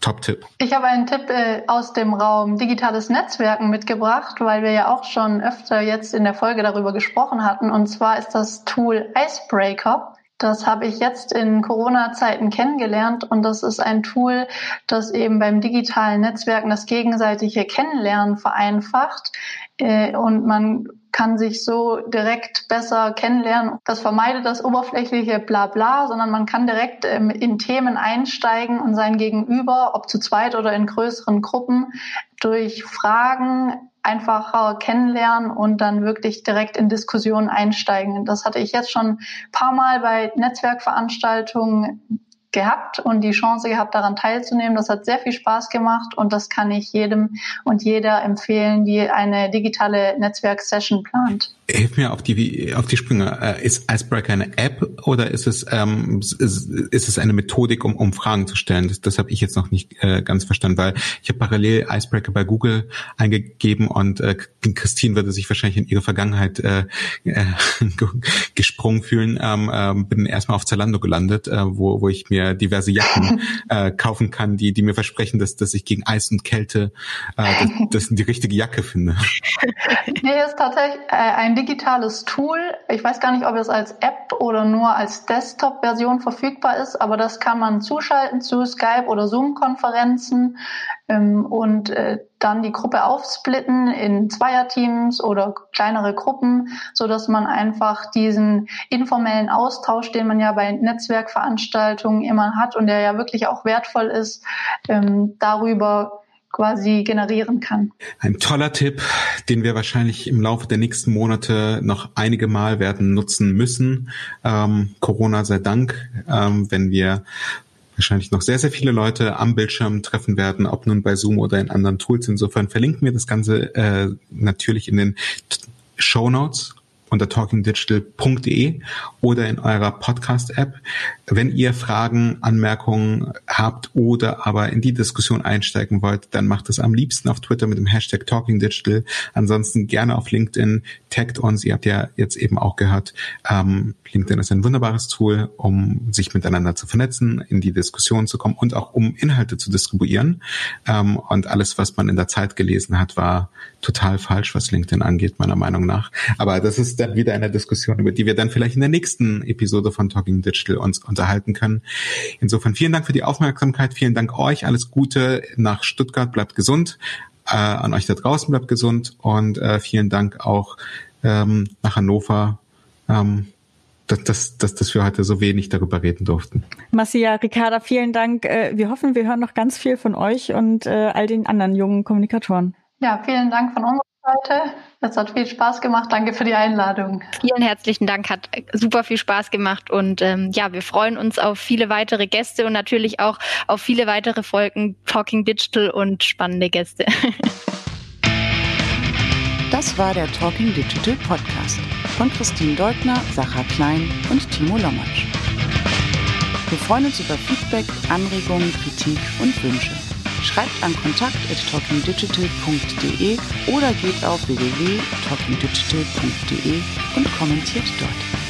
Top-Tipp. Ich habe einen Tipp äh, aus dem Raum digitales Netzwerken mitgebracht, weil wir ja auch schon öfter jetzt in der Folge darüber gesprochen hatten. Und zwar ist das Tool Icebreaker. Das habe ich jetzt in Corona-Zeiten kennengelernt und das ist ein Tool, das eben beim digitalen Netzwerken das gegenseitige Kennenlernen vereinfacht äh, und man kann sich so direkt besser kennenlernen. Das vermeidet das oberflächliche Blabla, sondern man kann direkt ähm, in Themen einsteigen und sein Gegenüber, ob zu zweit oder in größeren Gruppen, durch Fragen einfacher kennenlernen und dann wirklich direkt in Diskussionen einsteigen. Das hatte ich jetzt schon ein paar Mal bei Netzwerkveranstaltungen gehabt und die Chance gehabt, daran teilzunehmen. Das hat sehr viel Spaß gemacht und das kann ich jedem und jeder empfehlen, die eine digitale Netzwerksession plant. Hilf mir auf die auf die Sprünge. Äh, ist Icebreaker eine App oder ist es ähm, ist, ist es eine Methodik, um, um Fragen zu stellen? Das, das habe ich jetzt noch nicht äh, ganz verstanden, weil ich habe parallel Icebreaker bei Google eingegeben und äh, Christine würde sich wahrscheinlich in ihre Vergangenheit äh, äh, gesprungen fühlen. Ähm, äh, bin erstmal auf Zalando gelandet, äh, wo wo ich mir diverse Jacken äh, kaufen kann, die die mir versprechen, dass dass ich gegen Eis und Kälte äh, das, das die richtige Jacke finde. Nee, ist tatsächlich äh, ein digitales Tool. Ich weiß gar nicht, ob es als App oder nur als Desktop-Version verfügbar ist, aber das kann man zuschalten zu Skype oder Zoom-Konferenzen ähm, und äh, dann die Gruppe aufsplitten in Zweierteams oder kleinere Gruppen, so dass man einfach diesen informellen Austausch, den man ja bei Netzwerkveranstaltungen immer hat und der ja wirklich auch wertvoll ist, ähm, darüber quasi generieren kann. Ein toller Tipp, den wir wahrscheinlich im Laufe der nächsten Monate noch einige Mal werden nutzen müssen. Ähm, Corona sei Dank, ähm, wenn wir wahrscheinlich noch sehr, sehr viele Leute am Bildschirm treffen werden, ob nun bei Zoom oder in anderen Tools. Insofern verlinken wir das Ganze äh, natürlich in den Show Notes unter talkingdigital.de oder in eurer Podcast-App. Wenn ihr Fragen, Anmerkungen habt oder aber in die Diskussion einsteigen wollt, dann macht es am liebsten auf Twitter mit dem Hashtag talkingdigital. Ansonsten gerne auf LinkedIn, taggt uns. Ihr habt ja jetzt eben auch gehört, ähm, LinkedIn ist ein wunderbares Tool, um sich miteinander zu vernetzen, in die Diskussion zu kommen und auch um Inhalte zu distribuieren. Ähm, und alles, was man in der Zeit gelesen hat, war total falsch, was LinkedIn angeht, meiner Meinung nach. Aber das ist dann wieder eine Diskussion, über die wir dann vielleicht in der nächsten Episode von Talking Digital uns unterhalten können. Insofern vielen Dank für die Aufmerksamkeit. Vielen Dank euch. Alles Gute nach Stuttgart. Bleibt gesund. Äh, an euch da draußen bleibt gesund und äh, vielen Dank auch ähm, nach Hannover. Ähm, dass, dass, dass, dass wir heute so wenig darüber reden durften. Massia, Ricarda, vielen Dank. Äh, wir hoffen, wir hören noch ganz viel von euch und äh, all den anderen jungen Kommunikatoren. Ja, vielen Dank von unserer Seite. Es hat viel Spaß gemacht. Danke für die Einladung. Vielen herzlichen Dank. Hat super viel Spaß gemacht. Und ähm, ja, wir freuen uns auf viele weitere Gäste und natürlich auch auf viele weitere Folgen Talking Digital und spannende Gäste. Das war der Talking Digital Podcast von Christine Deutner, Sacha Klein und Timo Lommatsch. Wir freuen uns über Feedback, Anregungen, Kritik und Wünsche. Schreibt an kontakt.talkingdigital.de oder geht auf www.talkingdigital.de und kommentiert dort.